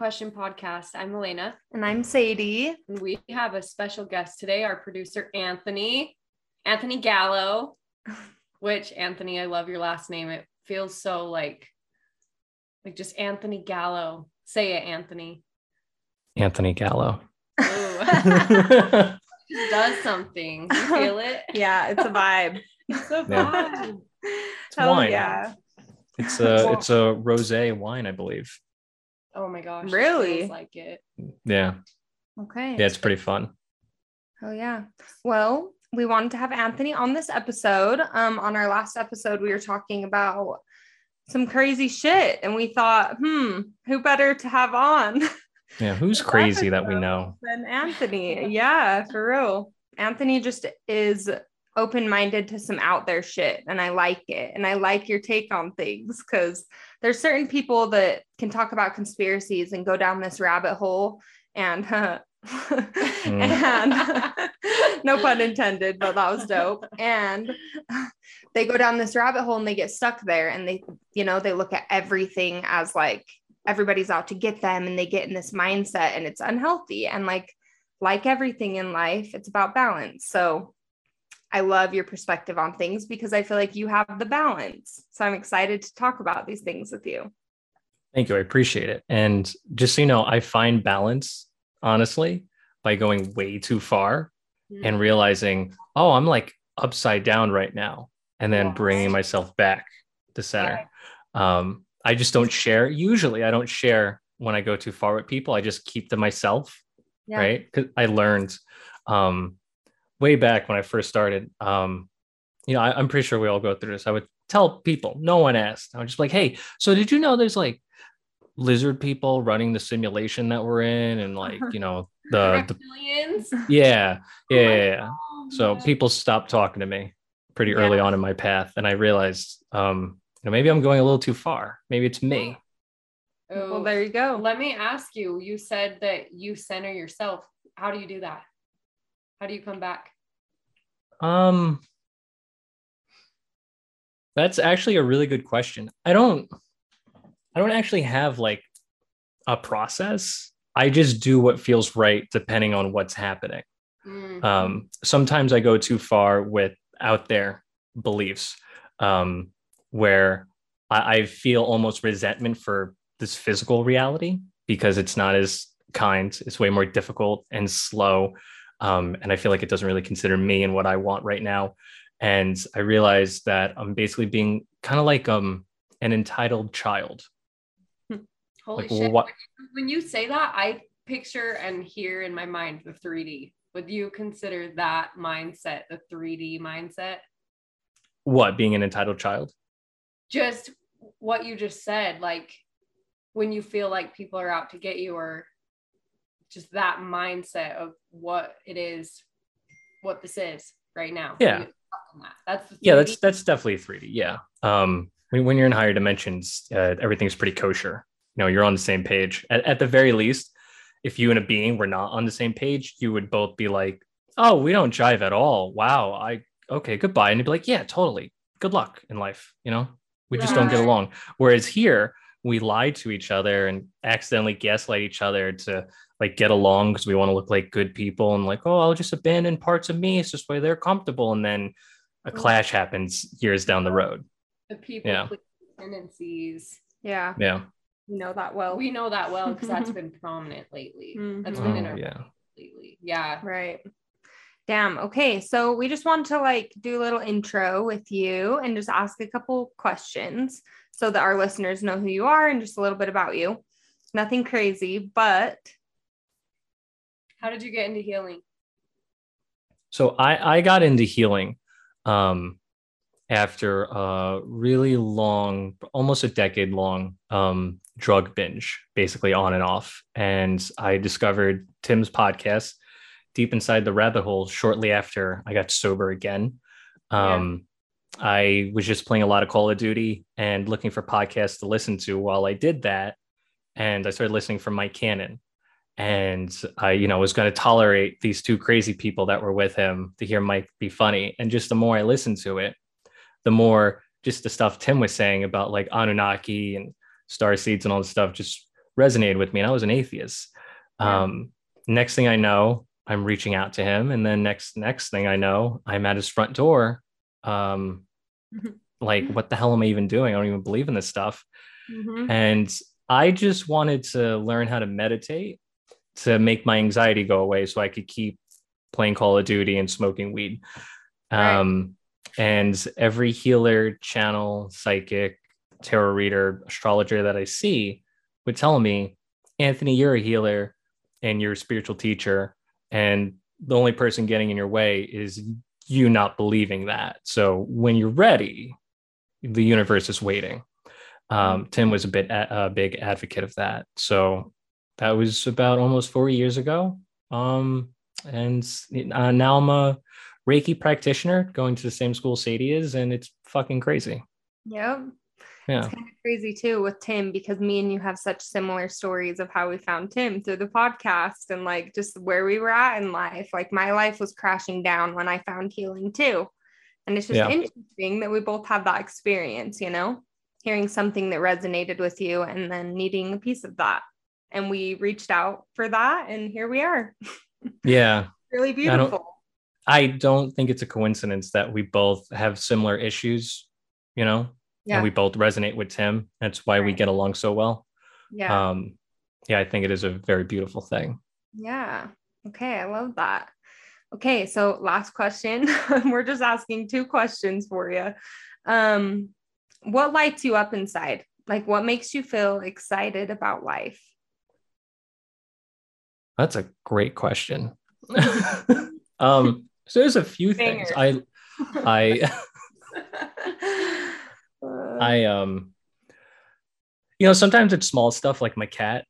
Question podcast. I'm Elena. And I'm Sadie. And we have a special guest today, our producer, Anthony. Anthony Gallo, which, Anthony, I love your last name. It feels so like, like just Anthony Gallo. Say it, Anthony. Anthony Gallo. does something. You feel it? yeah, it's a vibe. it's a vibe. It's wine. Oh, yeah. It's a it's a rosé wine, I believe. Oh my gosh. Really? like it. Yeah. Okay. Yeah, it's pretty fun. Oh yeah. Well, we wanted to have Anthony on this episode. Um, on our last episode, we were talking about some crazy shit, and we thought, hmm, who better to have on? Yeah, who's crazy that we know? Than Anthony. Yeah, for real. Anthony just is open minded to some out there shit, and I like it. And I like your take on things because there's certain people that can talk about conspiracies and go down this rabbit hole and uh, mm. and no pun intended but that was dope and they go down this rabbit hole and they get stuck there and they you know they look at everything as like everybody's out to get them and they get in this mindset and it's unhealthy and like like everything in life it's about balance so I love your perspective on things because I feel like you have the balance. So I'm excited to talk about these things with you. Thank you. I appreciate it. And just so you know, I find balance, honestly, by going way too far mm-hmm. and realizing, oh, I'm like upside down right now, and then yes. bringing myself back to center. Um, I just don't share. Usually, I don't share when I go too far with people. I just keep to myself, yeah. right? Because I learned um, way back when I first started, um, you know, I, am pretty sure we all go through this. I would tell people, no one asked. I was just like, hey, so did you know there's like lizard people running the simulation that we're in and like, you know, the, the yeah, yeah, oh yeah. So people stopped talking to me pretty early yeah. on in my path. And I realized, um, you know, maybe I'm going a little too far. Maybe it's me. Oh, well, there you go. Let me ask you, you said that you center yourself. How do you do that? How do you come back? Um, that's actually a really good question. I don't, I don't actually have like a process. I just do what feels right depending on what's happening. Mm-hmm. Um, sometimes I go too far with out there beliefs, um, where I, I feel almost resentment for this physical reality because it's not as kind. It's way more difficult and slow um, and I feel like it doesn't really consider me and what I want right now. And I realized that I'm basically being kind of like um, an entitled child. Holy like, shit. What? When you say that, I picture and hear in my mind the 3D. Would you consider that mindset the 3D mindset? What, being an entitled child? Just what you just said. Like when you feel like people are out to get you or just that mindset of what it is, what this is right now. Yeah. That. That's yeah, that's that's definitely 3D. Yeah. Um, when, when you're in higher dimensions, uh, everything's pretty kosher. You know, you're on the same page. At, at the very least, if you and a being were not on the same page, you would both be like, "Oh, we don't jive at all. Wow, I okay, goodbye." And you'd be like, "Yeah, totally. Good luck in life." You know, we just don't get along. Whereas here, we lie to each other and accidentally gaslight each other to like get along because we want to look like good people and like, oh, I'll just abandon parts of me. It's just why they're comfortable. And then a clash happens years down the road. The people yeah. tendencies. Yeah. Yeah. We know that well. We know that well because that's been prominent lately. Mm-hmm. That's been in our oh, yeah. lately. Yeah. Right. Damn. Okay. So we just want to like do a little intro with you and just ask a couple questions so that our listeners know who you are and just a little bit about you. Nothing crazy, but how did you get into healing? So I I got into healing um, after a really long, almost a decade long um, drug binge, basically on and off. And I discovered Tim's podcast, Deep Inside the Rabbit Hole, shortly after I got sober again. Um, yeah. I was just playing a lot of Call of Duty and looking for podcasts to listen to while I did that. And I started listening from Mike Cannon and I, you know, was going to tolerate these two crazy people that were with him to hear Mike be funny. And just the more I listened to it, the more just the stuff Tim was saying about like Anunnaki and star seeds and all this stuff just resonated with me and I was an atheist. Yeah. Um, next thing I know, I'm reaching out to him. And then next, next thing I know, I'm at his front door. Um, Mhm. like, what the hell am I even doing? I don't even believe in this stuff. Mhm. And I just wanted to learn how to meditate to make my anxiety go away so I could keep playing Call of Duty and smoking weed. Right. Um, and every healer, channel, psychic, tarot reader, astrologer that I see would tell me, Anthony, you're a healer and you're a spiritual teacher. And the only person getting in your way is you not believing that. So when you're ready, the universe is waiting. Um, Tim was a bit a, a big advocate of that. So that was about almost four years ago. Um, and uh, now I'm a Reiki practitioner going to the same school Sadie is, and it's fucking crazy. Yep. Yeah. It's kind of crazy too with Tim because me and you have such similar stories of how we found Tim through the podcast and like just where we were at in life. Like my life was crashing down when I found healing too. And it's just Yeah. interesting that we both have that experience, you know, hearing something that resonated with you and then needing a piece of that. And we reached out for that and here we are. Yeah. Really I don't- beautiful. I don't think it's a coincidence that we both have similar issues, you know, Yeah. and we both resonate with Tim. That's why we get along so well. yeah. Um, yeah, I think it is a very beautiful thing. Yeah. Okay. I love that. Okay. So, last question. We're just asking two questions for you. Um, what lights you up inside? Like, what makes you feel excited about life? That's a great question. um, so there's a few things. I I I um you know, sometimes it's small stuff like my cat,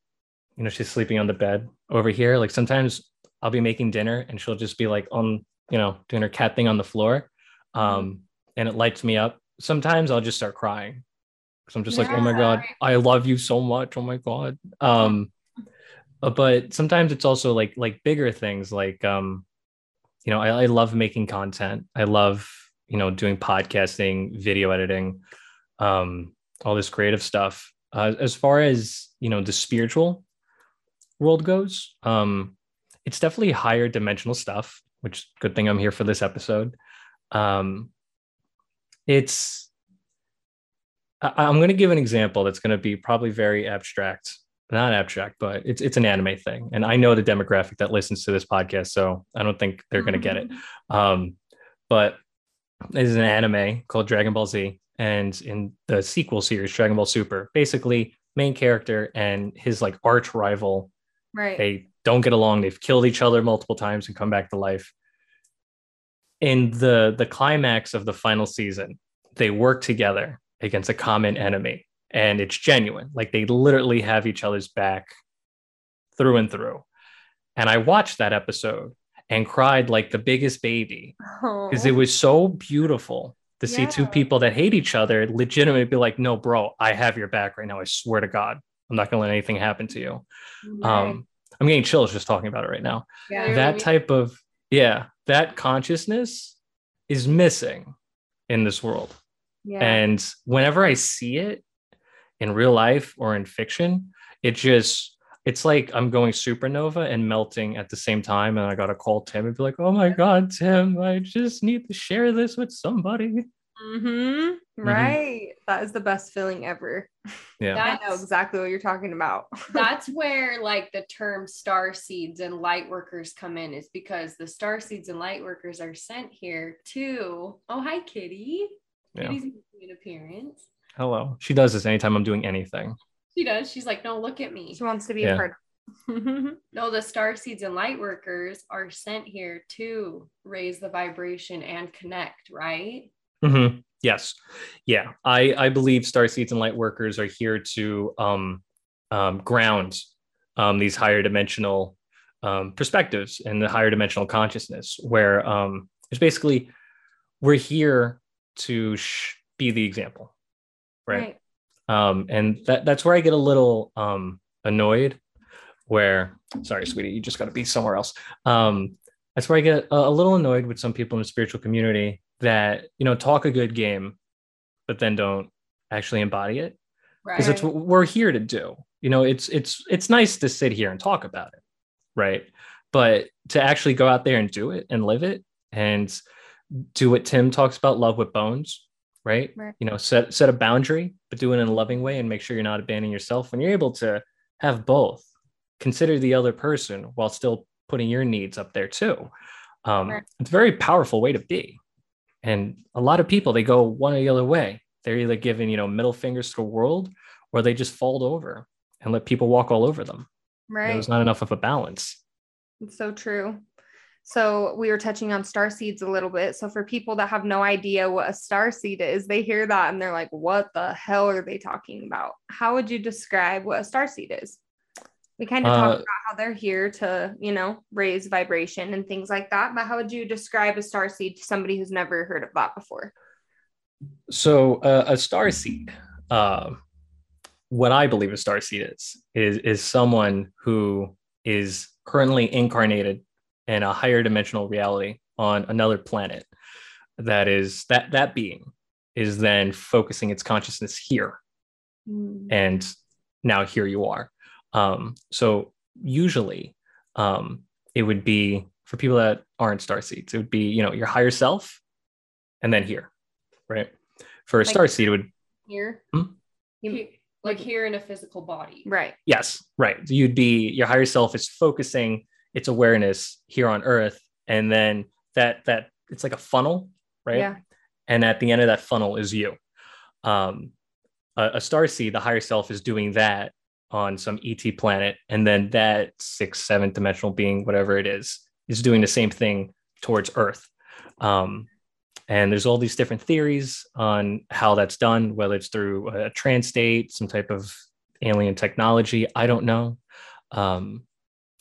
you know, she's sleeping on the bed over here. Like sometimes I'll be making dinner and she'll just be like on, you know, doing her cat thing on the floor. Um, and it lights me up. Sometimes I'll just start crying. So I'm just like, oh my God, I love you so much. Oh my God. Um, but sometimes it's also like like bigger things like um, you know, I, I love making content. I love, you know, doing podcasting, video editing, um, all this creative stuff. Uh, as far as you know, the spiritual world goes, um, it's definitely higher dimensional stuff. Which good thing I'm here for this episode. Um, it's I'm going to give an example that's going to be probably very abstract, not abstract, but it's it's an anime thing, and I know the demographic that listens to this podcast, so I don't think they're going to get it. Um, but it is an anime called Dragon Ball Z, and in the sequel series, Dragon Ball Super, basically main character and his like arch rival, right. they don't get along. They've killed each other multiple times and come back to life. In the the climax of the final season, they work together against a common enemy, and it's genuine. Like they literally have each other's back through and through. And I watched that episode and cried like the biggest baby because it was so beautiful to see two people that hate each other legitimately be like, no, bro, I have your back right now. I swear to God, I'm not gonna let anything happen to you. Right. Um, I'm getting chills just talking about it right now. yeah. That type of yeah, that consciousness is missing in this world. yeah. And whenever I see it in real life or in fiction, it just it's like I'm going supernova and melting at the same time. And I gotta call Tim and be like, oh my god, Tim, I just need to share this with somebody. Mm-hmm. Right. That is the best feeling ever. Yeah. I know exactly what you're talking about. that's where like the term star seeds and light workers come in is because the star seeds and light workers are sent here to oh hi kitty Yeah. kitty's making an appearance Hello. She does this anytime I'm doing anything. she does she's like no look at me She wants to be Yeah. a part. Of. No the star seeds and light workers are sent here to raise the vibration and connect right Mhm. Yes. Yeah. I, I believe star seeds and light workers are here to um, um, ground um, these higher dimensional um, perspectives and the higher dimensional consciousness, where um, it's basically we're here to sh- be the example. Right. Um, and that, that's where I get a little um, annoyed. Where, sorry, sweetie, you just got to be somewhere else. Um, that's where I get a, a little annoyed with some people in the spiritual community that you know talk a good game, but then don't actually embody it. Right. Because it's what we're here to do. You know, it's it's it's nice to sit here and talk about it, right? But to actually go out there and do it and live it and do what Tim talks about, love with bones, right? Right. You know, set set a boundary, but do it in a loving way and make sure you're not abandoning yourself. When you're able to have both, consider the other person while still putting your needs up there too. Um, Right. It's a very powerful way to be. And a lot of people they go one or the other way. They're either giving, you know, middle fingers to the world or they just fold over and let people walk all over them. Right. There's not enough of a balance. It's so true. So we were touching on star seeds a little bit. So for people that have no idea what a star seed is, they hear that and they're like, what the hell are they talking about? How would you describe what a star seed is? We kind of Uh, talked about how they're here to, you know, raise vibration and things like that. But how would you describe a star seed to somebody who's never heard of that before? So uh, a star seed, uh, what I believe a star seed is, is is someone who is currently incarnated in a higher dimensional reality on another planet. That is that that being is then focusing its consciousness here, and now here you are. Um, so usually, um, it would be for people that aren't star seeds. It would be you know your higher self, and then here, right? For a Like- star seed, it would Here. Hmm? You- like here in a physical body. right. Yes, right. You'd be your higher self is focusing its awareness here on earth and then that that it's like a funnel, right? Yeah. And at the end of that funnel is you. Um a, a star seed, the higher self is doing that on some ET planet and then that six, seven dimensional being, whatever it is, is doing the same thing towards earth. Um and there's all these different theories on how that's done, whether it's through a trance state, some type of alien technology. I don't know. Um,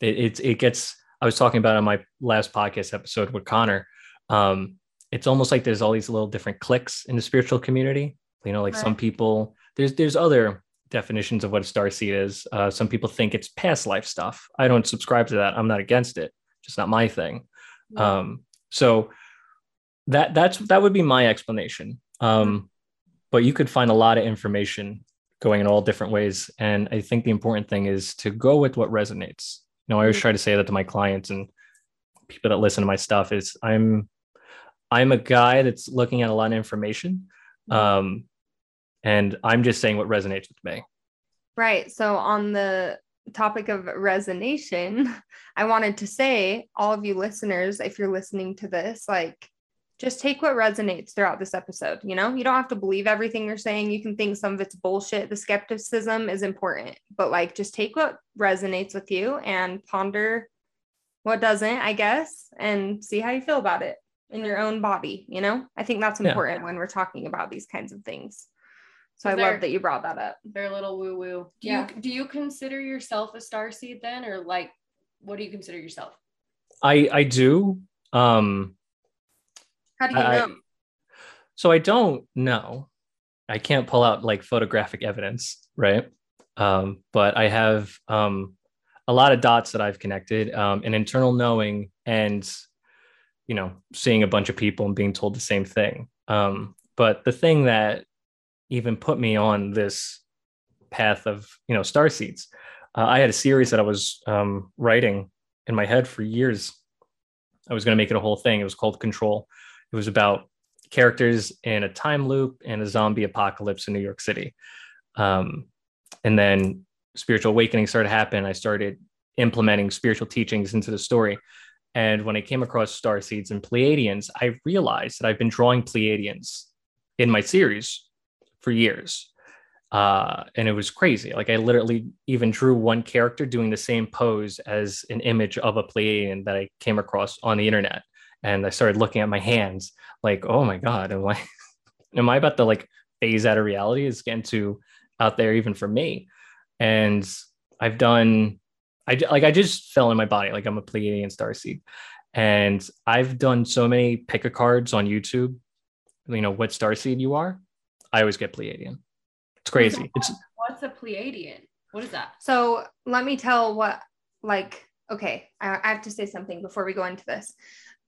it, it, it gets, I was talking about on my last podcast episode with Connor. Um, it's almost like there's all these little different cliques in the spiritual community. You know, like some people, there's, there's other definitions of what a star seed is. Uh, some people think it's past life stuff. I don't subscribe to that. I'm not against it. Just not my thing. Um, so that that's that would be my explanation. Um, but you could find a lot of information going in all different ways, and I think the important thing is to go with what resonates. Know, I always try to say that to my clients and people that listen to my stuff is I'm I'm a guy that's looking at a lot of information, um, and I'm just saying what resonates with me. Right. So, on the topic of resonation, I wanted to say, all of you listeners, if you're listening to this, like, just take what resonates throughout this episode. You know, you don't have to believe everything you're saying. You can think some of it's bullshit. The skepticism is important, but like, just take what resonates with you and ponder what doesn't, I guess, and see how you feel about it in your own body. You know, I think that's Yeah. important when we're talking about these kinds of things. So, I love that you brought that up. They're a little woo woo. Do Yeah. you do you consider yourself a star seed then, or like, what do you consider yourself? I I do. Um, How do you I- know? So I don't know. I can't pull out like photographic evidence, right? Um, but I have um, a lot of dots that I've connected, um, an internal knowing, and you know, seeing a bunch of people and being told the same thing. Um, but the thing that even put me on this path of you know star seeds, uh, I had a series that I was um, writing in my head for years. I was going to make it a whole thing. It was called Control. It was about characters in a time loop and a zombie apocalypse in New York City. Um, and then spiritual awakening started to happen. I started implementing spiritual teachings into the story. And when I came across star seeds and Pleiadians, I realized that I've been drawing Pleiadians in my series for years. Uh, and it was crazy. Like I literally even drew one character doing the same pose as an image of a Pleiadian that I came across on the internet. And I started looking at my hands like, oh my God, am I am I about to like phase out of reality? It's getting too out there even for me. And I've done I like I just fell in my body like I'm a Pleiadian starseed. And I've done so many pick a cards on YouTube, you know, what starseed you are. I always get Pleiadian. It's crazy. It's What's a Pleiadian? What is that? So let me tell what, like, okay, I, I have to say something before we go into this.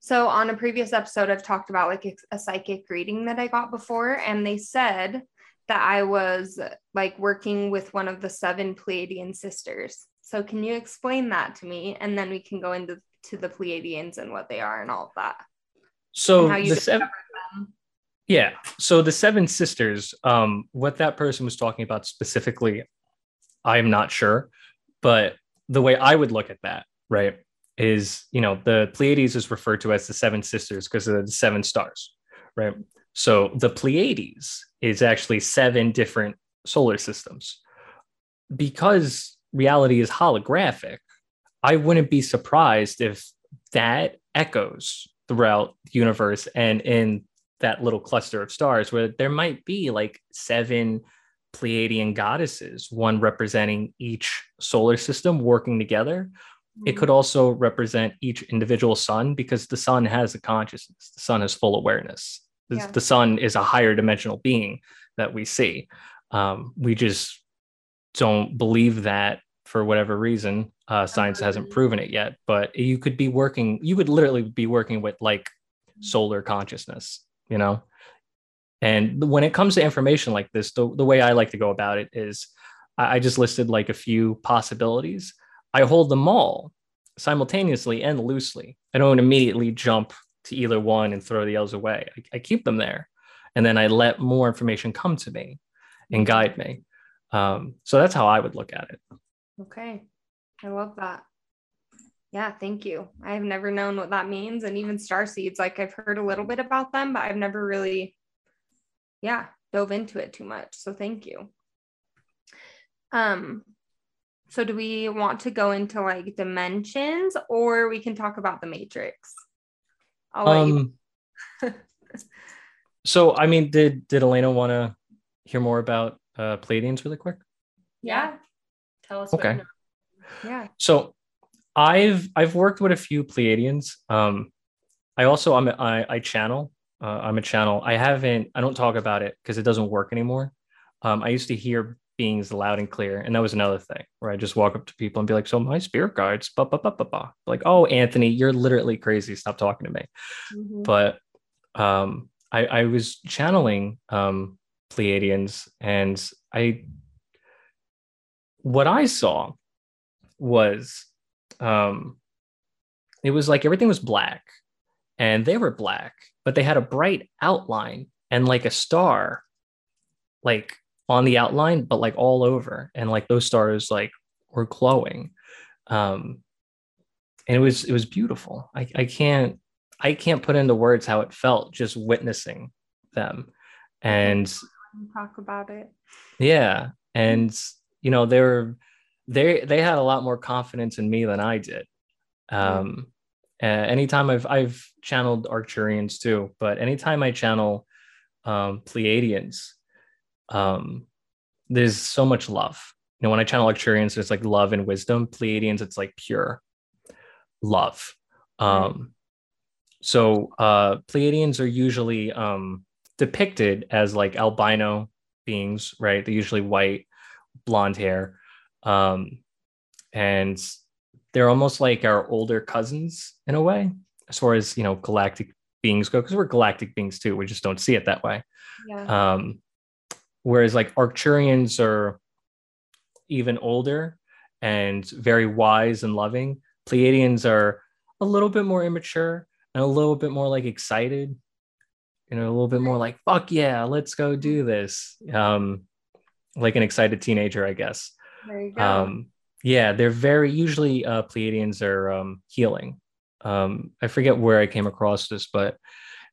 So on a previous episode, I've talked about like a, psychic reading that I got before, and they said that I was like working with one of the seven Pleiadian sisters. So can you explain that to me? And then we can go into to the Pleiadians and what they are and all of that. So the seven, yeah. So the seven sisters, um, what that person was talking about specifically, I'm not sure, but the way I would look at that, right, is you know the Pleiades is referred to as the seven sisters because of the seven stars, right? So the Pleiades is actually seven different solar systems. Because reality is holographic, I wouldn't be surprised if that echoes throughout the universe and in that little cluster of stars where there might be like seven Pleiadian goddesses, one representing each solar system working together. It could also represent each individual sun because the sun has a consciousness, the sun has full awareness. Yeah. The sun is a higher dimensional being that we see. Um, we just don't believe that for whatever reason. Uh, science hasn't proven it yet, but you could be working, you would literally be working with like solar consciousness, you know? And when it comes to information like this, the, the way I like to go about it is I, I just listed like a few possibilities. I hold them all simultaneously and loosely. I don't immediately jump to either one and throw the others away. I, I keep them there. And then I let more information come to me and guide me. Um, so that's how I would look at it. Okay. I love that. Yeah, thank you. I've never known what that means. And even star seeds, like I've heard a little bit about them, but I've never really, yeah, dove into it too much. So thank you. Um, so do we want to go into like dimensions or we can talk about the matrix? I'll um, so I mean, did did Elena want to hear more about uh Pleiadians really quick? Yeah. Tell us. Okay. Yeah. So I've I've worked with a few Pleiadians. Um, I also I'm a, I, I channel. Uh, I'm a channel. I haven't. I don't talk about it because it doesn't work anymore. Um, I used to hear beings loud and clear, and that was another thing where I just walk up to people and be like, "So my spirit guides, ba ba ba ba ba." Like, "Oh, Anthony, you're literally crazy. Stop talking to me." Mm-hmm. But um, I, I was channeling um, Pleiadians, and I what I saw was um, it was like everything was black and they were black, but they had a bright outline and like a star, like on the outline, but like all over. And like those stars like were glowing. Um, and it was it was beautiful. I, I can't I can't put into words how it felt just witnessing them. And talk about it. Yeah. And you know, they were they they had a lot more confidence in me than I did. Um, uh, anytime I've I've channeled Arcturians too, but anytime I channel um, Pleiadians, um, there's so much love. You know, when I channel Arcturians, there's like love and wisdom. Pleiadians, it's like pure love. Um, so uh, Pleiadians are usually um, depicted as like albino beings, right? They're usually white, blonde hair um, and they're almost like our older cousins in a way, as far as you know, galactic beings go, because we're galactic beings too. We just don't see it that way. Yeah. Um, whereas like Arcturians are even older and very wise and loving. Pleiadians are a little bit more immature and a little bit more like excited, you know, a little bit more like, fuck yeah, let's go do this. Um, like an excited teenager, I guess. There you go. Um, yeah, they're very usually uh, Pleiadians are um, healing. Um, I forget where I came across this, but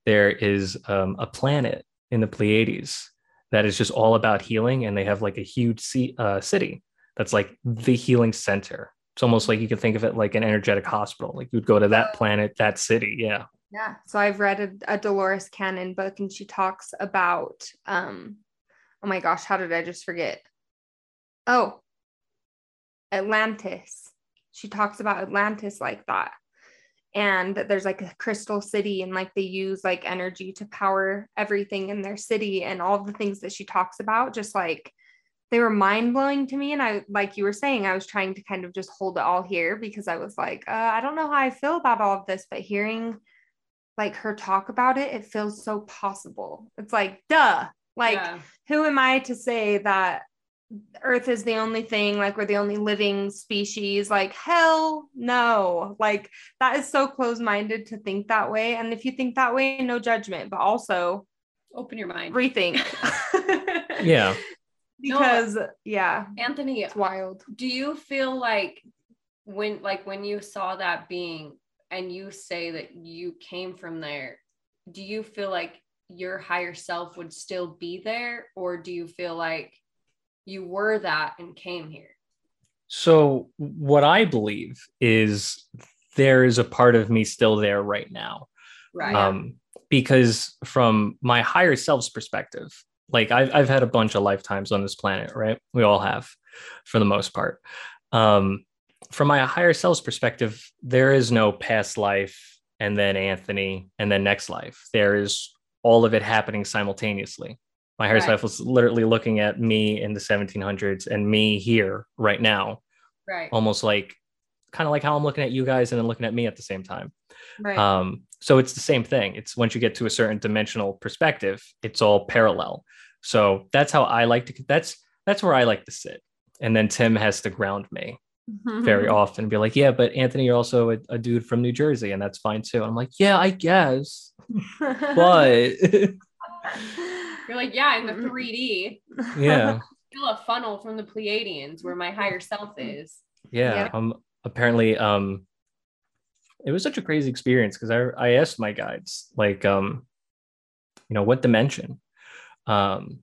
there is um, a planet in the Pleiades that is just all about healing, and they have like a huge c- uh, city that's like the healing center. It's almost like you could think of it like an energetic hospital. Like you'd go to that planet, that city. Yeah. Yeah. So I've read a, a Dolores Cannon book, and she talks about, um, oh my gosh, how did I just forget? Oh, Atlantis. She talks about Atlantis like that. And there's like a crystal city, and like they use like energy to power everything in their city, and all the things that she talks about, just like they were mind blowing to me. And I, like you were saying, I was trying to kind of just hold it all here because I was like, uh, I don't know how I feel about all of this, but hearing like her talk about it, it feels so possible. It's like, duh, Like, Yeah. who am I to say that Earth is the only thing, like we're the only living species? Like, hell no. Like, that is so close minded to think that way. And if you think that way, no judgment, but also open your mind. rethink. Yeah. because, yeah, Anthony, it's wild. do you feel like when like when you saw that being and you say that you came from there, do you feel like your higher self would still be there or do you feel like you were that and came here? So, what I believe is there is a part of me still there right now. Right. Um, because from my higher self's perspective, like I've, I've had a bunch of lifetimes on this planet, right? We all have for the most part. Um, from my higher self's perspective, there is no past life and then Anthony and then next life. There is all of it happening simultaneously. My higher Right. was literally looking at me in the 1700s and me here right now, right. almost like kind of like how I'm looking at you guys and then looking at me at the same time. Right. Um, so it's the same thing. It's once you get to a certain dimensional perspective, it's all parallel. So that's how I like to. That's that's where I like to sit. And then Tim has to ground me very often and be like, "Yeah, but Anthony, you're also a, a dude from New Jersey, and that's fine too." And I'm like, "Yeah, I guess, but You're like, yeah, in the Mm-hmm. 3D, yeah, still a funnel from the Pleiadians where my higher self is. yeah." Yeah. Um, apparently, um, it was such a crazy experience because I I asked my guides like, um, you know, what dimension, um,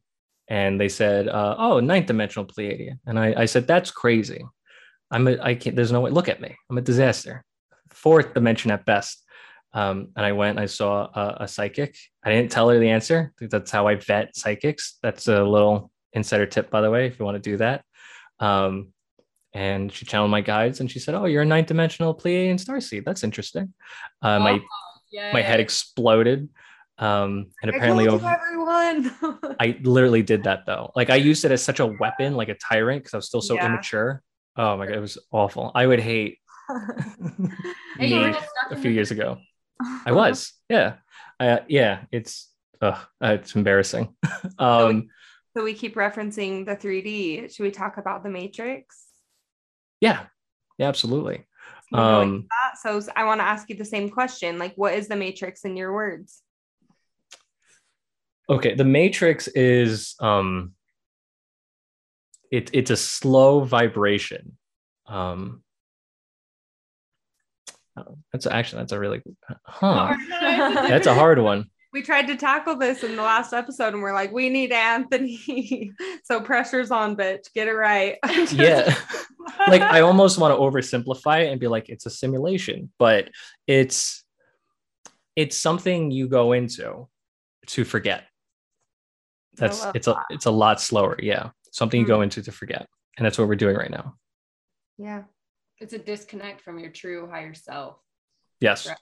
and they said, uh, "Oh, ninth dimensional Pleiadian," and I I said, "That's crazy. I'm a I can't. There's no way. Look at me. I'm a disaster. Fourth dimension at best." Um, and I went. I saw a, a psychic. I didn't tell her the answer. That's how I vet psychics. That's a little insider tip, by the way, if you want to do that. Um, and she channeled my guides, and she said, "Oh, you're a ninth dimensional Pleiadian starseed. That's interesting." Uh, my Oh, my head exploded. Um, and apparently, I over, everyone. I literally did that though. Like I used it as such a weapon, like a tyrant, because I was still so Yeah. immature. Oh my god, it was awful. I would hate Hey, you were me a few years ago. I was, yeah, uh, yeah. It's, uh, it's embarrassing. um, so we keep referencing the 3D. Should we talk about the Matrix? yeah, yeah, absolutely. Can we go into Um. So I want to ask you the same question. Like, what is the Matrix in your words? okay, the Matrix is, um, it, it's a slow vibration. Um, oh, that's actually that's a really, huh? That's a hard one. we tried to tackle this in the last episode and we're like, we need Anthony. so pressure's on, bitch. Get it right. Yeah. like I almost want to oversimplify it and be like it's a simulation, but it's it's something you go into to forget. That's love it's a that. it's a lot slower. Yeah. Something you Mm. go into to forget. And that's what we're doing right now. yeah. It's a disconnect from your true higher self. Yes. Right.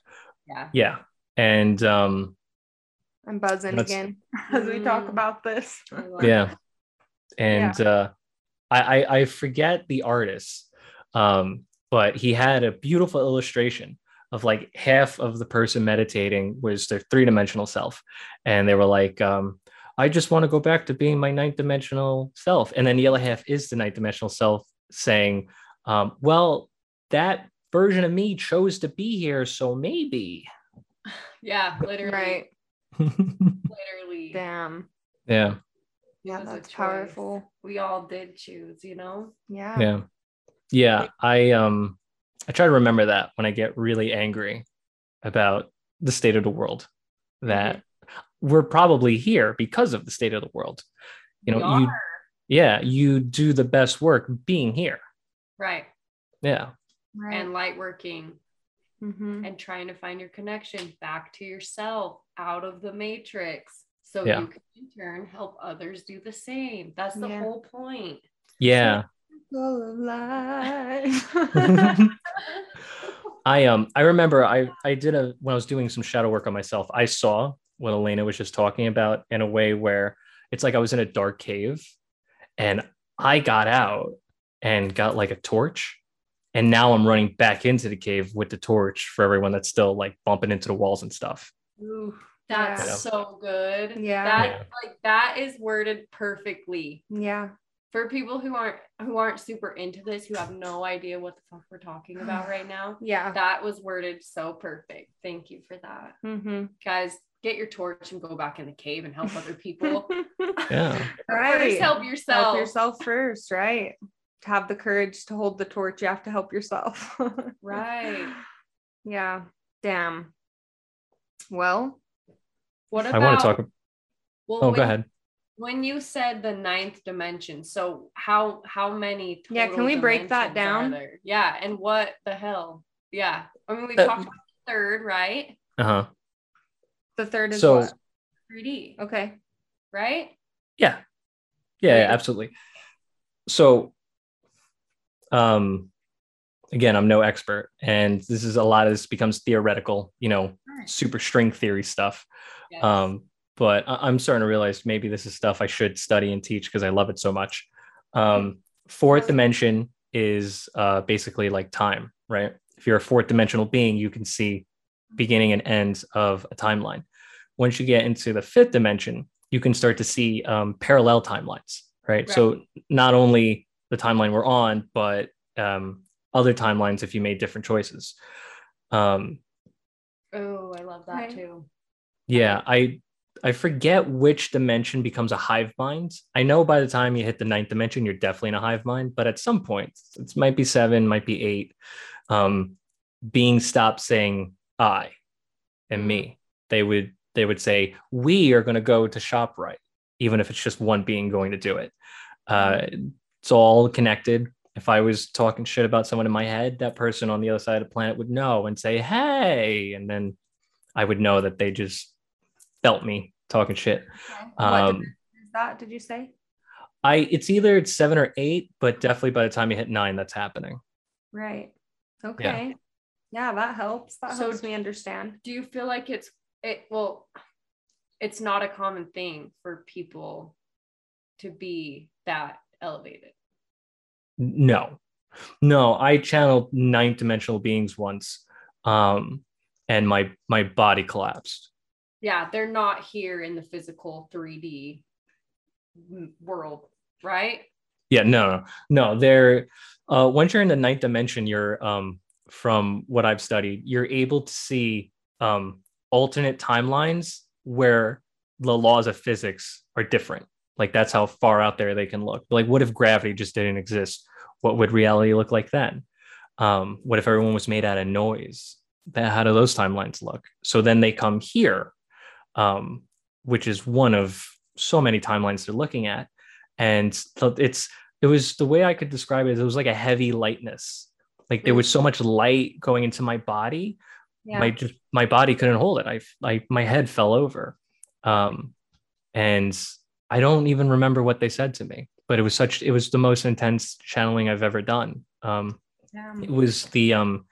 Yeah. Yeah. And um I'm buzzing again as we talk Mm. about this. I love yeah that. and uh I, I i forget the artist um but he had a beautiful illustration of like half of the person meditating was their three-dimensional self and they were like um i just want to go back to being my ninth dimensional self and then the other half is the ninth dimensional self saying um well that version of me chose to be here so maybe Yeah, literally. Right. Literally. Damn. yeah Yeah, that's powerful. We all did choose, you know? Yeah. yeah yeah i um i try to remember that when i get really angry about the state of the world that we're probably here because of the state of the world you know you yeah you do the best work being here Right. yeah Right. And light working Mhm. and trying to find your connection back to yourself out of the matrix so Yeah. you can in turn help others do the same. That's the Yeah. whole point. yeah Full of life. i um i remember i i did a when i was doing some shadow work on myself i saw what elena was just talking about in a way where it's like i was in a dark cave and i got out and got like a torch and now i'm running back into the cave with the torch for everyone that's still like bumping into the walls and stuff Ooh. That's Yeah. so good. Yeah. That Yeah. like that is worded perfectly. Yeah. For people who aren't who aren't super into this, who have no idea what the fuck we're talking about right now, Yeah. that was worded so perfect. Thank you for that. Mm-hmm. Guys, get your torch and go back in the cave and help other people. Yeah. right. First help yourself. Help yourself first, right? To have the courage to hold the torch, you have to help yourself. Right. Yeah. Damn. Well, What about I want to talk. well, Oh, when, go ahead. When you said the ninth dimension, so how how many Yeah, can we break that down? Yeah, and what the hell? Yeah. I mean we Uh, talked about the third, right? Uh huh. the third is So- what? 3D, Okay. right? Yeah. Yeah, yeah, absolutely. So, um, again, I'm no expert, and this is a lot of this becomes theoretical, you know, Right. super string theory stuff. Yes. Um, but I- I'm starting to realize maybe this is stuff I should study and teach because I love it so much. Um, fourth dimension is uh, basically like time, right? If you're a fourth dimensional being, you can see beginning and ends of a timeline. Once you get into the fifth dimension, you can start to see um, parallel timelines, right? So not only the timeline we're on, but um, other timelines if you made different choices. Um, oh, I love that Right. too. yeah, I I forget which dimension becomes a hive mind. I know by the time you hit the ninth dimension, you're definitely in a hive mind, but at some point, it might be seven, might be eight. Um, beings stop saying I and me. They would they would say we are going to go to shop right, even if it's just one being going to do it. Uh, it's all connected. If I was talking shit about someone in my head, that person on the other side of the planet would know and say, "Hey," and then I would know that they just felt me talking shit. Okay. Um, dimension is that? Did you say? I it's either it's seven or eight, but definitely by the time you hit nine, that's happening. Right. Okay. Yeah, that helps. That So helps me understand. Do you feel like it's it well it's not a common thing for people to be that elevated. No, no, I channeled ninth dimensional beings once, um, and my my body collapsed. Yeah, they're not here in the physical 3D world, right? Yeah, no, no, no. They're uh, once you're in the ninth dimension, you're um, from what I've studied, you're able to see um, alternate timelines where the laws of physics are different. Like that's how far out there they can look. Like, what if gravity just didn't exist? What would reality look like then? Um, what if everyone was made out of noise? How do those timelines look? So then they come here, um, which is one of so many timelines they're looking at, and it's it was the way I could describe it. is It was like a heavy lightness. Like there was so much light going into my body Yeah. my just my body couldn't hold it. I, I my head fell over, um, and I don't even remember what they said to me. But it was such it was the most intense channeling I've ever done. Um, it was the um,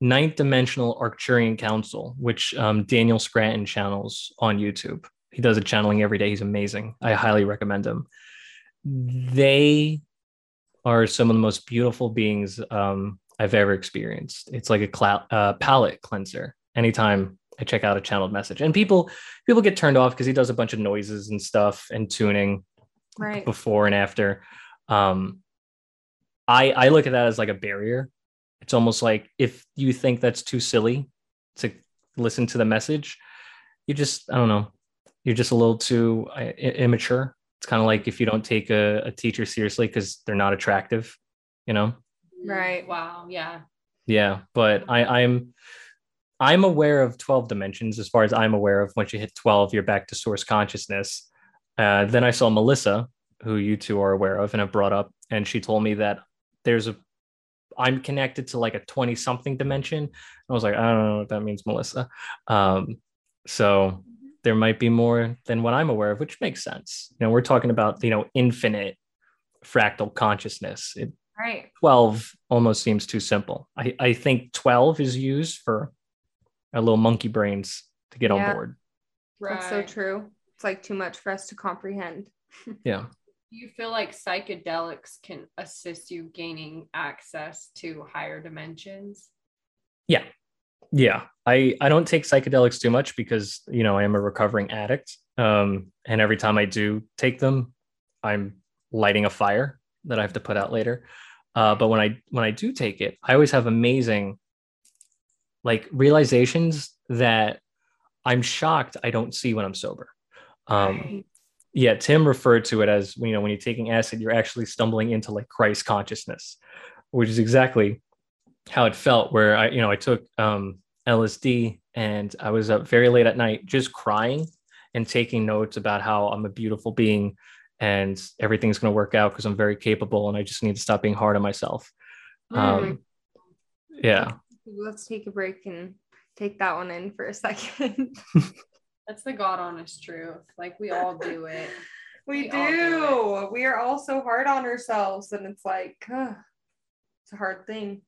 ninth dimensional Arcturian Council, which um, Daniel Scranton channels on YouTube. He does a channeling every day. He's amazing. I highly recommend him. They are some of the most beautiful beings um, I've ever experienced. It's like a clou- uh, palate cleanser. Anytime I check out a channeled message, and people people get turned off because he does a bunch of noises and stuff and tuning Right. before and after. Um, I I look at that as like a barrier. It's almost like if you think that's too silly to listen to the message, you just I don't know, you're just a little too immature. It's kind of like if you don't take a, a teacher seriously because they're not attractive, you know. Right. Wow. Yeah. Yeah, but I, I'm I'm aware of 12 dimensions as far as I'm aware of. Once you hit 12, you're back to source consciousness. Uh, then I saw Melissa, who you two are aware of and have brought up, and she told me that there's a I'm connected to like a 20 something dimension. I was like, I don't know what that means, Melissa. Um, so there might be more than what I'm aware of, which makes sense. You know, we're talking about, you know, infinite fractal consciousness. It, Right. 12 almost seems too simple. I, I think 12 is used for our little monkey brains to get Yeah. on board. Right. That's so true. It's like too much for us to comprehend. Yeah. Do you feel like psychedelics can assist you gaining access to higher dimensions? Yeah. Yeah, I I don't take psychedelics too much because you know I am a recovering addict, um, and every time I do take them, I'm lighting a fire that I have to put out later. Uh, but when I when I do take it, I always have amazing like realizations that I'm shocked I don't see when I'm sober. Um, yeah, Tim referred to it as you know when you're taking acid, you're actually stumbling into like Christ consciousness, which is exactly how it felt. Where I you know I took um, LSD and I was up very late at night just crying and taking notes about how I'm a beautiful being and everything's going to work out because I'm very capable and I just need to stop being hard on myself. Mm. Um, yeah. Let's take a break and take that one in for a second. That's the God honest truth. Like we all do it. We, we do. do it. We are all so hard on ourselves, and it's like, uh, it's a hard thing.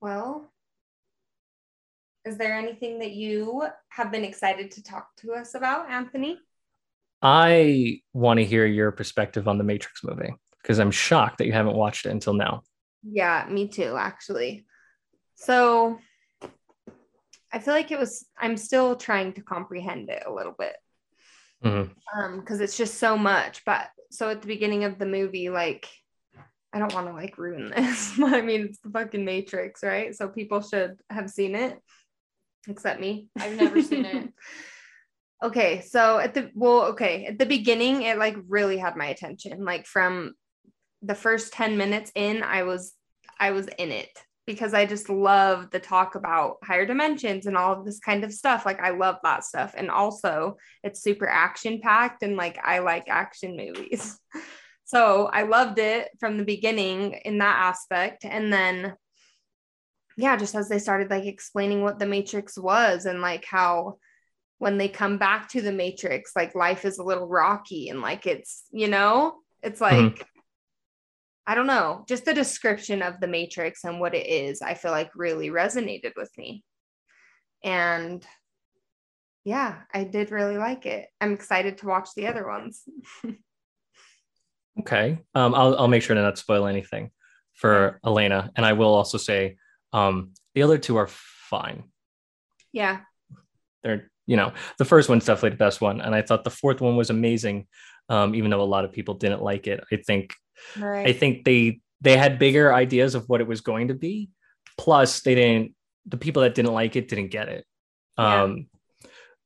Well, is there anything that you have been excited to talk to us about, Anthony? I want to hear your perspective on the Matrix movie because I'm shocked that you haven't watched it until now. Yeah, me too, actually. So I feel like it was, I'm still trying to comprehend it a little bit. Mm-hmm. Um, because it's just so much. But so at the beginning of the movie, like, I don't want to like ruin this. I mean, it's the fucking Matrix, right? So people should have seen it, except me. I've never seen it. Okay, so at the well, okay, at the beginning, it like really had my attention. Like from the first 10 minutes in, I was I was in it because I just love the talk about higher dimensions and all of this kind of stuff. Like I love that stuff. And also it's super action packed and like I like action movies. so I loved it from the beginning in that aspect. And then yeah, just as they started like explaining what the matrix was and like how when they come back to the matrix like life is a little rocky and like it's you know it's mm-hmm. like mm-hmm. I don't know just the description of the matrix and what it is i feel like really resonated with me and yeah i did really like it i'm excited to watch the other ones okay um I'll, I'll make sure to not spoil anything for elena and i will also say um the other two are fine yeah they're you know, the first one's definitely the best one. And I thought the fourth one was amazing. Um, even though a lot of people didn't like it. I think right. I think they they had bigger ideas of what it was going to be. Plus they didn't the people that didn't like it didn't get it. Yeah. Um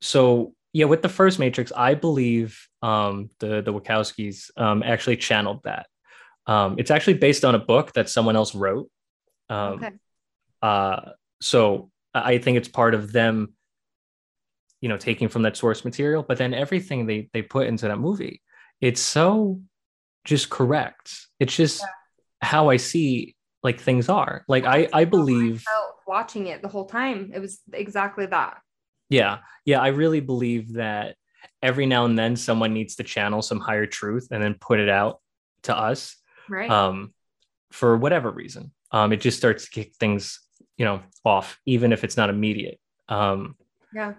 so yeah, with the first Matrix, I believe um the the Wachowskis um actually channeled that. Um it's actually based on a book that someone else wrote. Um okay. uh so I think it's part of them you know taking from that source material but then everything they they put into that movie it's so just correct. It's just yeah. how i see like things are. Like i i believe I watching it the whole time. It was exactly that. Yeah. Yeah i really believe that every now and then someone needs to channel some higher truth and then put it out to us right. um for whatever reason. Um it just starts to kick things you know off even if it's not immediate. Um yeah.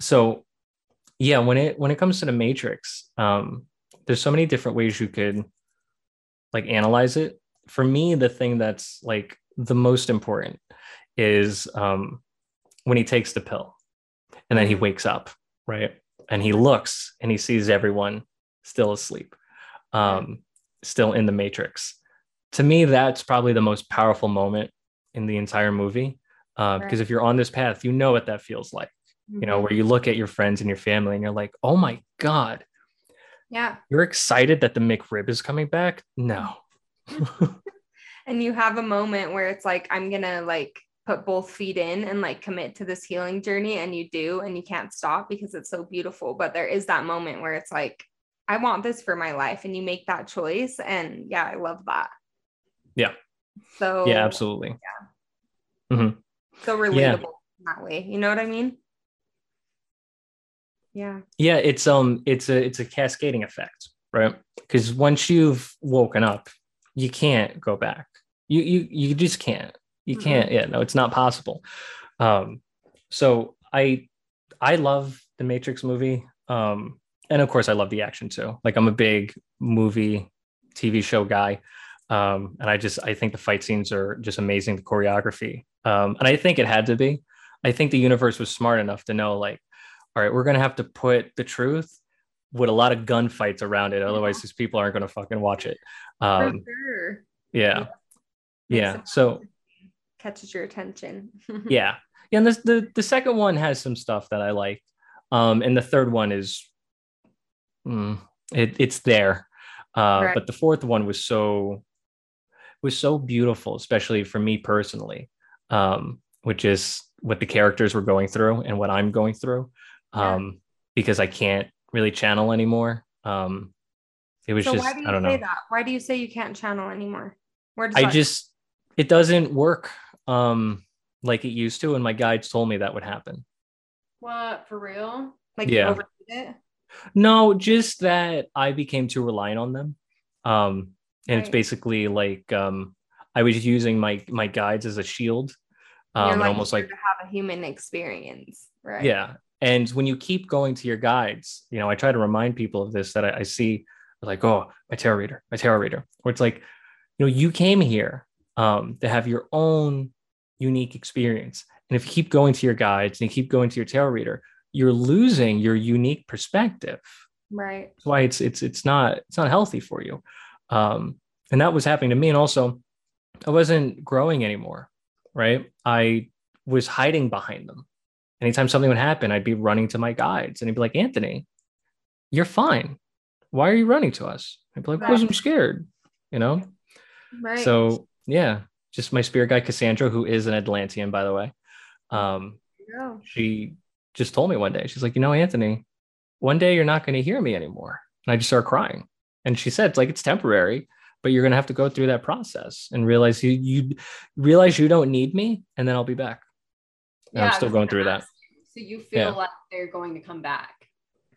so yeah when it when it comes to the matrix um there's so many different ways you could like analyze it for me the thing that's like the most important is um when he takes the pill and then he mm-hmm. wakes up right and he looks and he sees everyone still asleep um still in the matrix to me that's probably the most powerful moment in the entire movie uh, right. because if you're on this path you know what that feels like you know, mm-hmm. where you look at your friends and your family and you're like, oh my God. Yeah. You're excited that the McRib is coming back? No. and you have a moment where it's like, I'm going to like put both feet in and like commit to this healing journey. And you do, and you can't stop because it's so beautiful. But there is that moment where it's like, I want this for my life. And you make that choice. And yeah, I love that. Yeah. So, yeah, absolutely. Yeah. Mm-hmm. So relatable yeah. that way. You know what I mean? Yeah. Yeah it's um it's a it's a cascading effect right? Because once you've woken up you can't go back. You you you just can't. You mm-hmm. can't. Yeah no it's not possible. Um so i i love the matrix movie um and of course i love the action too. Like i'm a big movie tv show guy Um, and I just I think the fight scenes are just amazing, the choreography. Um, and I think it had to be. I think the universe was smart enough to know, like, all right, we're gonna have to put the truth with a lot of gunfights around it. Otherwise, these people aren't gonna fucking watch it. Um, sure. yeah. Makes Yeah. So Catches your attention. yeah yeah and this, the the second one has some stuff that i like um and the third one is mm, it, it's there uh Right. but the fourth one was so was so beautiful especially for me personally um which is what the characters were going through and what i'm going through Yeah. um because i can't really channel anymore um it was so just why do you i don't say know that? Why do you say you can't channel anymore? Where does I just it doesn't work um like it used to and my guides told me that would happen. what for real? like yeah. No, just that I became too reliant on them. Um and it's basically like um I was using my my guides as a shield. Um and almost like to have a human experience, right? yeah. And when you keep going to your guides, you know, I try to remind people of this that I, I see like, oh, my tarot reader, my tarot reader, where it's like, you know, you came here um, to have your own unique experience. And if you keep going to your guides and you keep going to your tarot reader, you're losing your unique perspective. Right. That's why it's it's it's not it's not healthy for you. Um, and that was happening to me. And also, I wasn't growing anymore. Right. I was hiding behind them. Anytime something would happen, I'd be running to my guides and he'd be like, Anthony, you're fine. Why are you running to us? I'd be like, because I'm scared, you know? Right. So yeah, just my spirit guide Cassandra, who is an Atlantean, by the way. Um, Yeah. she just told me one day, she's like, you know, Anthony, one day you're not going to hear me anymore. And I just started crying. And she said, it's like, it's temporary, but you're going to have to go through that process and realize you, you realize you don't need me. And then I'll be back. And I'm still going through that. Ask you. So you feel Yeah. like they're going to come back.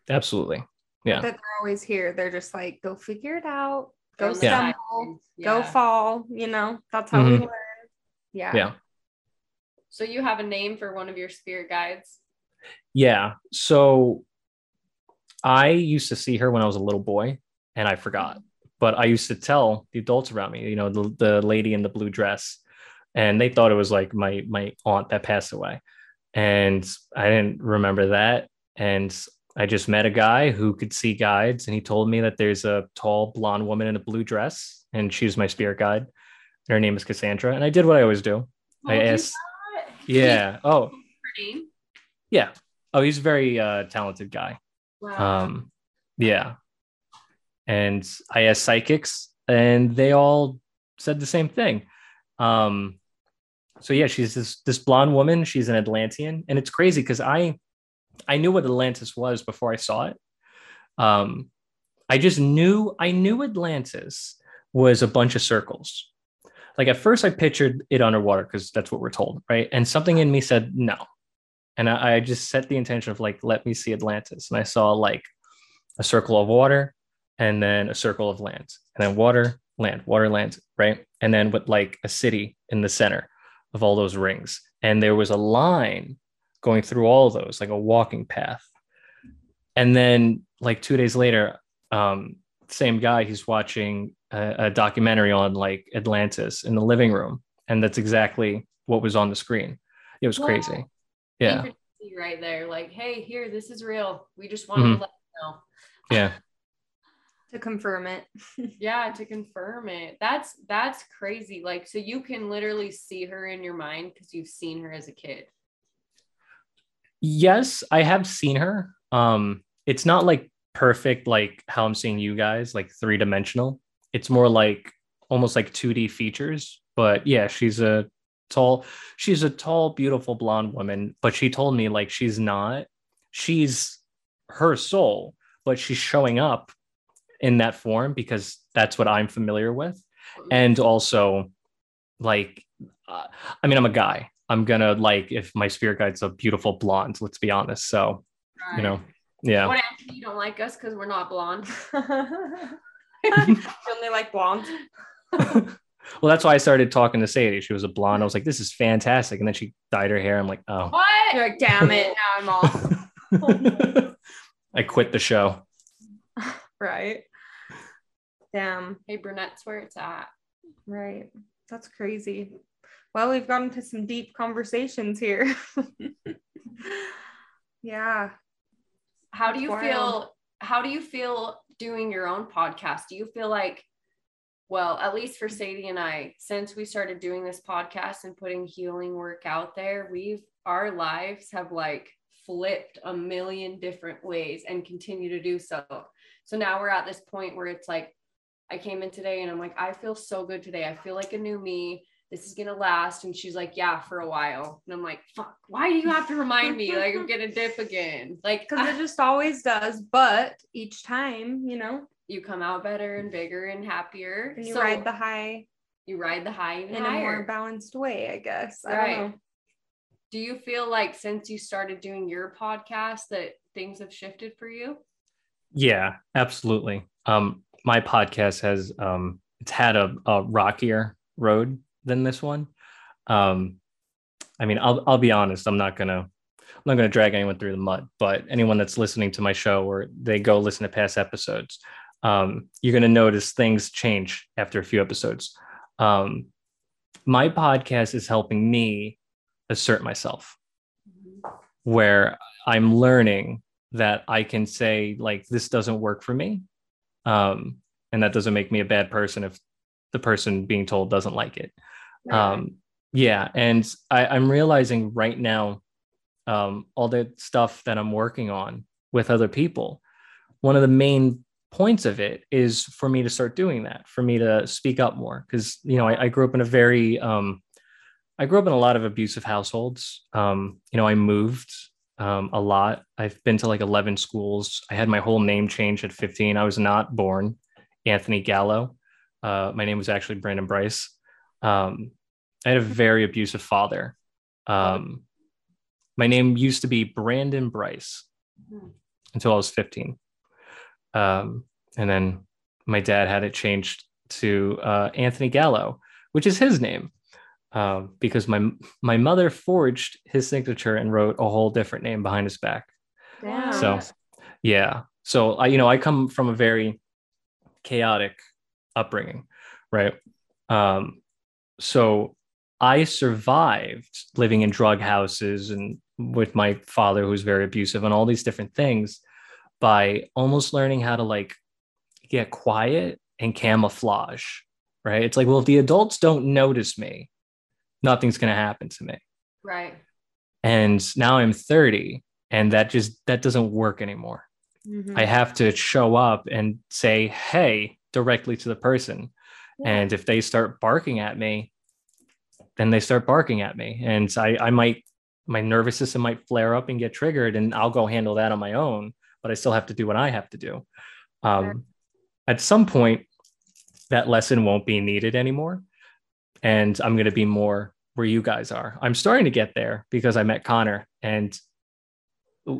Absolutely. Yeah. That they're always here. They're just like, go figure it out. Go Yeah. stumble. sidelines. Go fall. You know, that's how we Mhm. learn. Yeah. Yeah. So you have a name for one of your spirit guides? Yeah. So I used to see her when I was a little boy and I forgot. But I used to tell the adults around me, you know, the, the lady in the blue dress, and they thought it was like my my aunt that passed away. And I didn't remember that. And I just met a guy who could see guides, and he told me that there's a tall blonde woman in a blue dress, and she's my spirit guide. And her name is Cassandra. And I did what I always do. I Oh, you asked, yeah. Oh, yeah. Oh, he's a very uh, talented guy. Wow. Um, yeah. And I asked psychics, and they all said the same thing. Um, so yeah, she's this this blonde woman. She's an Atlantean, and it's crazy because I I knew what Atlantis was before I saw it. Um, I just knew I knew Atlantis was a bunch of circles. Like at first, I pictured it underwater because that's what we're told, right? And something in me said no, and I, I just set the intention of like, let me see Atlantis, and I saw like a circle of water, and then a circle of land, and then water, land, water, land, right? And then with like a city in the center of all those rings, and there was a line going through all those, like a walking path. And then like two days later, um, same guy, he's watching a, a documentary on like Atlantis in the living room, and that's exactly what was on the screen. It was Wow. crazy. Yeah, right there. Like, hey, here, this is real. We just wanted Mhm. to let you know. yeah, To confirm it. Yeah, to confirm it. That's that's crazy. Like, so you can literally see her in your mind because you've seen her as a kid. yes, I have seen her. Um, it's not like perfect like how I'm seeing you guys, like three dimensional. It's more like almost like 2D features. But yeah, she's a tall, she's a tall, beautiful blonde woman. But she told me like she's not, she's her soul, but she's showing up in that form because that's what I'm familiar with. And also, like, uh, I mean, I'm a guy. I'm gonna like if my spirit guide's a beautiful blonde. Let's be honest. So you know, yeah. What Anthony, you don't like us because we're not blonde? You only like blonde. well, that's why I started talking to Sadie. She was a blonde. I was like, this is fantastic. And then she dyed her hair. I'm like, oh. What? You're like, damn it, now I'm off. I quit the show. Right. Damn. Hey, brunette's where it's at. Right. That's crazy. Well, we've gotten to some deep conversations here. yeah. How do you Wild. feel? How do you feel doing your own podcast? Do you feel like, well, at least for Sadie and I, since we started doing this podcast and putting healing work out there, we've our lives have like flipped a million different ways and continue to do so. So now we're at this point where it's like, I came in today and I'm like, I feel so good today. I feel like a new me. This is gonna last. And she's like, Yeah, for a while. And I'm like, fuck, why do you have to remind me? Like I'm gonna dip again. Like Because it just always does. But each time, you know, you come out better and bigger and happier. and you So ride the high you ride the high even in a more balanced way, I guess. I Right. don't know. Do you feel like since you started doing your podcast that things have shifted for you? Yeah, absolutely. Um, my podcast has um, it's had a, a rockier road than this one. Um, I mean, I'll I'll be honest. I'm not gonna I'm not gonna drag anyone through the mud. But anyone that's listening to my show or they go listen to past episodes, um, you're gonna notice things change after a few episodes. Um, my podcast is helping me assert myself where I'm learning that I can say like this doesn't work for me, um, and that doesn't make me a bad person if the person being told doesn't like it. Um, yeah, and I, I'm realizing right now um, all the stuff that I'm working on with other people. One of the main points of it is for me to start doing that, for me to speak up more, because you know I, I grew up in a very um, I grew up in a lot of abusive households. Um, you know, I moved um, a lot. I've been to like 11 schools. I had my whole name changed at 15. I was not born Anthony Gallo. Uh, my name was actually Brandon Bryce. Um, I had a very abusive father. Um, my name used to be Brandon Bryce Mhm. until I was 15. Um, and then my dad had it changed to uh, Anthony Gallo, which is his name um, because my my mother forged his signature and wrote a whole different name behind his back. So, yeah. So I, you know, I come from a very chaotic upbringing, right? Um, so I survived living in drug houses and with my father, who was very abusive, and all these different things by almost learning how to like get quiet and camouflage, right? It's like, well, if the adults don't notice me, nothing's going to happen to me. Right. And now I'm 30 and that just that doesn't work anymore. Mhm. I have to show up and say, "Hey," directly to the person. And if they start barking at me, then they start barking at me. And I, I might, my nervous system might flare up and get triggered, and I'll go handle that on my own, but I still have to do what I have to do. Um, At some point, that lesson won't be needed anymore. And I'm going to be more where you guys are. I'm starting to get there because I met Connor, and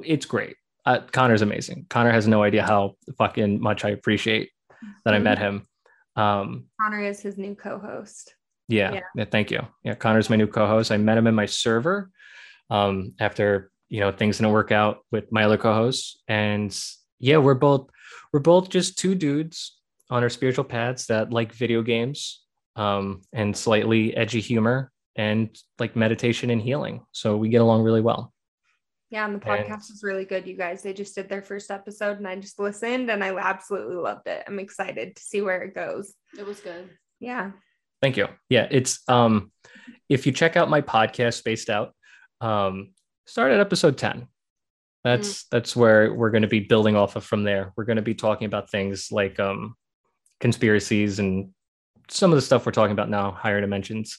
it's great. Uh, Connor's amazing. Connor has no idea how fucking much I appreciate that I met him. Um, Connor is his new co-host. yeah, Yeah. yeah, thank you. Yeah, Connor's my new co-host. I met him in my server um, after you know things didn't work out with my other co-hosts, and yeah, we're both we're both just two dudes on our spiritual paths that like video games um, and slightly edgy humor and like meditation and healing. So we get along really well. Yeah, and the And- podcast is really good, you guys. They just did their first episode and I just listened and I absolutely loved it. I'm excited to see where it goes. It was good. Yeah. Thank you. Yeah, it's um if you check out my podcast spaced out, um start at episode 10. That's that's where we're going to be building off of from there. We're going to be talking about things like um conspiracies and some of the stuff we're talking about now, higher dimensions.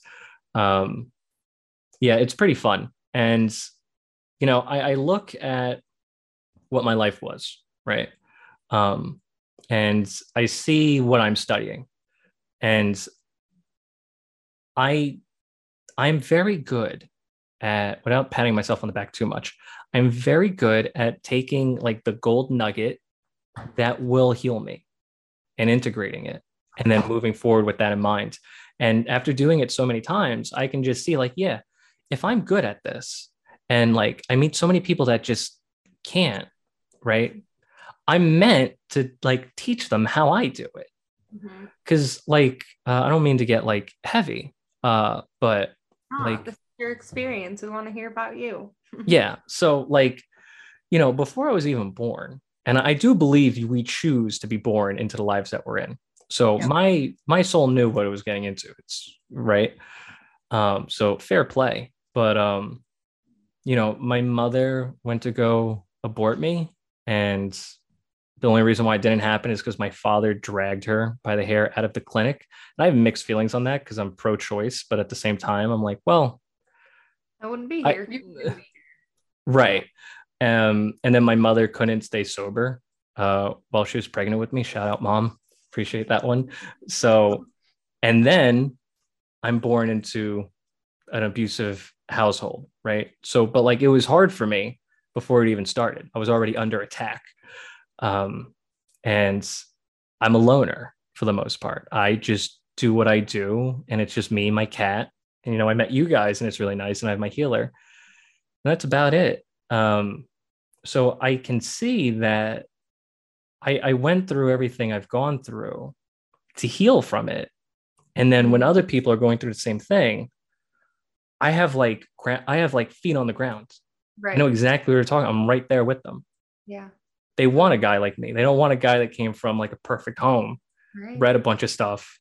Um yeah, it's pretty fun. And you know, I, I look at what my life was, right? Um and I see what I'm studying. And I I'm very good at without patting myself on the back too much. I'm very good at taking like the gold nugget that will heal me and integrating it and then moving forward with that in mind. And after doing it so many times, I can just see like, yeah, if I'm good at this and like I meet so many people that just can't, right? I'm meant to like teach them how I do it. because like uh, I don't mean to get like heavy, uh, but Ah, Like- your experience. We want to hear about you. yeah. So like, you know, before I was even born, and I do believe we choose to be born into the lives that we're in. So Yeah. my my soul knew what it was getting into. It's right. Um, so fair play. But um, you know, my mother went to go abort me, and the only reason why it didn't happen is because my father dragged her by the hair out of the clinic. And I have mixed feelings on that because I'm pro-choice, but at the same time, I'm like, well, I wouldn't be I- here. Right. Um, and then my mother couldn't stay sober uh, while she was pregnant with me. Shout out, mom. Appreciate that one. So, and then I'm born into an abusive household, right? So, but like it was hard for me before it even started. I was already under attack. Um, and I'm a loner for the most part. I just do what I do, and it's just me, my cat. And, you know, I met you guys, and it's really nice. And I have my healer. And that's about it. Um, so I can see that I, I went through everything I've gone through to heal from it. And then when other people are going through the same thing, I have like gra- I have like feet on the ground. Right. I know exactly what you're talking. I'm right there with them. yeah. They want a guy like me. They don't want a guy that came from like a perfect home, Right. read a bunch of stuff,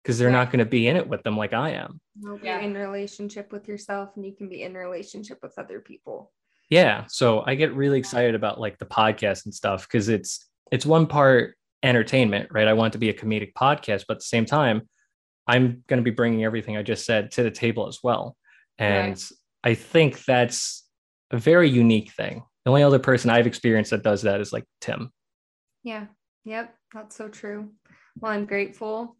because they're Right. not going to be in it with them like I am. Nope, Yeah. You're in relationship with yourself and you can be in relationship with other people. yeah so i get really excited about like the podcast and stuff because it's it's one part entertainment right i want it to be a comedic podcast but at the same time i'm going to be bringing everything i just said to the table as well and i think that's a very unique thing the only other person i've experienced that does that is like tim Yeah. Yep. That's so true. Well, I'm grateful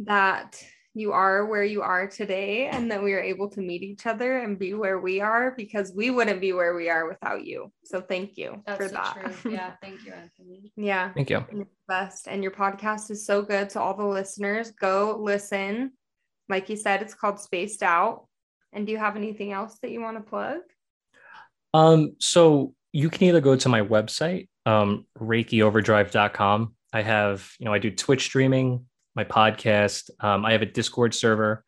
that you are where you are today and that we are able to meet each other and be where we are because we wouldn't be where we are without you. So thank you That's for so that. true. Yeah, thank you, Anthony. yeah. thank you You're the best. And your podcast is so good. to all the listeners, go listen. Like you said, it's called Spaced Out. And do you have anything else that you want to plug? Um, so you can either go to my website, um, ReikiOverdrive.com. I have, you know, I do Twitch streaming, my podcast. Um, I have a Discord server.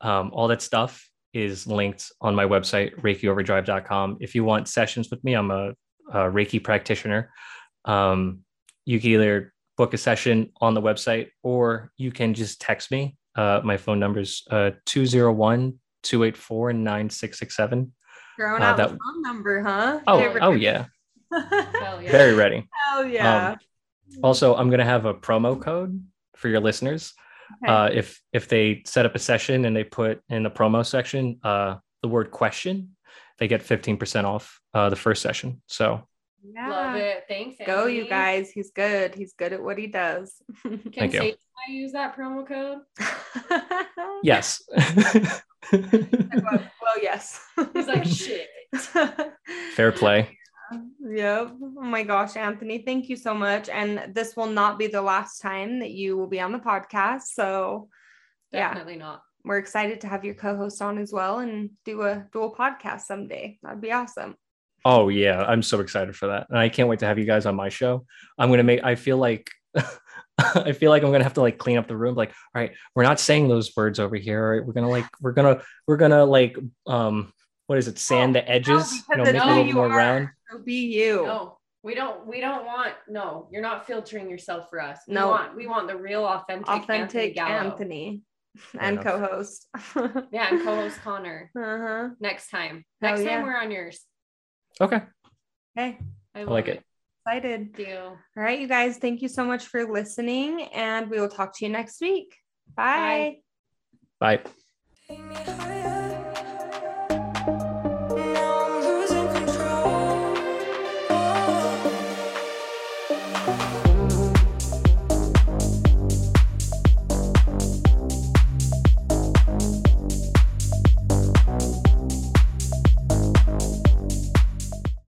Um, all that stuff is linked on my website, ReikiOverdrive.com. If you want sessions with me, I'm a, a Reiki practitioner. Um, you can either book a session on the website or you can just text me. Uh, my phone number is uh, 201 284 9667. Throwing Uh, out that- the phone number, huh? Oh, Favorite- oh yeah. Hell yeah. Very ready. Hell yeah. Also, I'm going to have a promo code for your listeners. Okay. Uh, if if they set up a session and they put in the promo section uh, the word question, they get 15% off uh, the first session. So yeah. Love it. Thanks. Go, you guys. He's good. He's good at what he does. Can Thank you. Satan use that promo code? yes. well, well, yes. He's like, shit. Fair play. Yep. Oh my gosh, Anthony, thank you so much. And this will not be the last time that you will be on the podcast. So, yeah, Definitely not. we're excited to have your co host on as well and do a dual podcast someday. That'd be awesome. Oh yeah, I'm so excited for that, and I can't wait to have you guys on my show. I'm gonna make. I feel like. I feel like I'm gonna have to like clean up the room. Like, all right, we're not saying those words over here. All right, we're gonna like, we're gonna, we're gonna like, um, what is it? Sand the edges. You know, make it's it a little more are. round. So be you. No, we don't. We don't want. No, you're not filtering yourself for us. We No. want. We want the real, authentic, Authentic Anthony. Anthony, and co host. uh Yeah, and co-host Connor. Uh huh. Next time. Hell Next yeah. time we're on yours. Okay, Okay. I, I like it. Excited. Thank you. All right, you guys, thank you so much for listening, and we will talk to you next week. Bye. Bye. bye. Take me higher.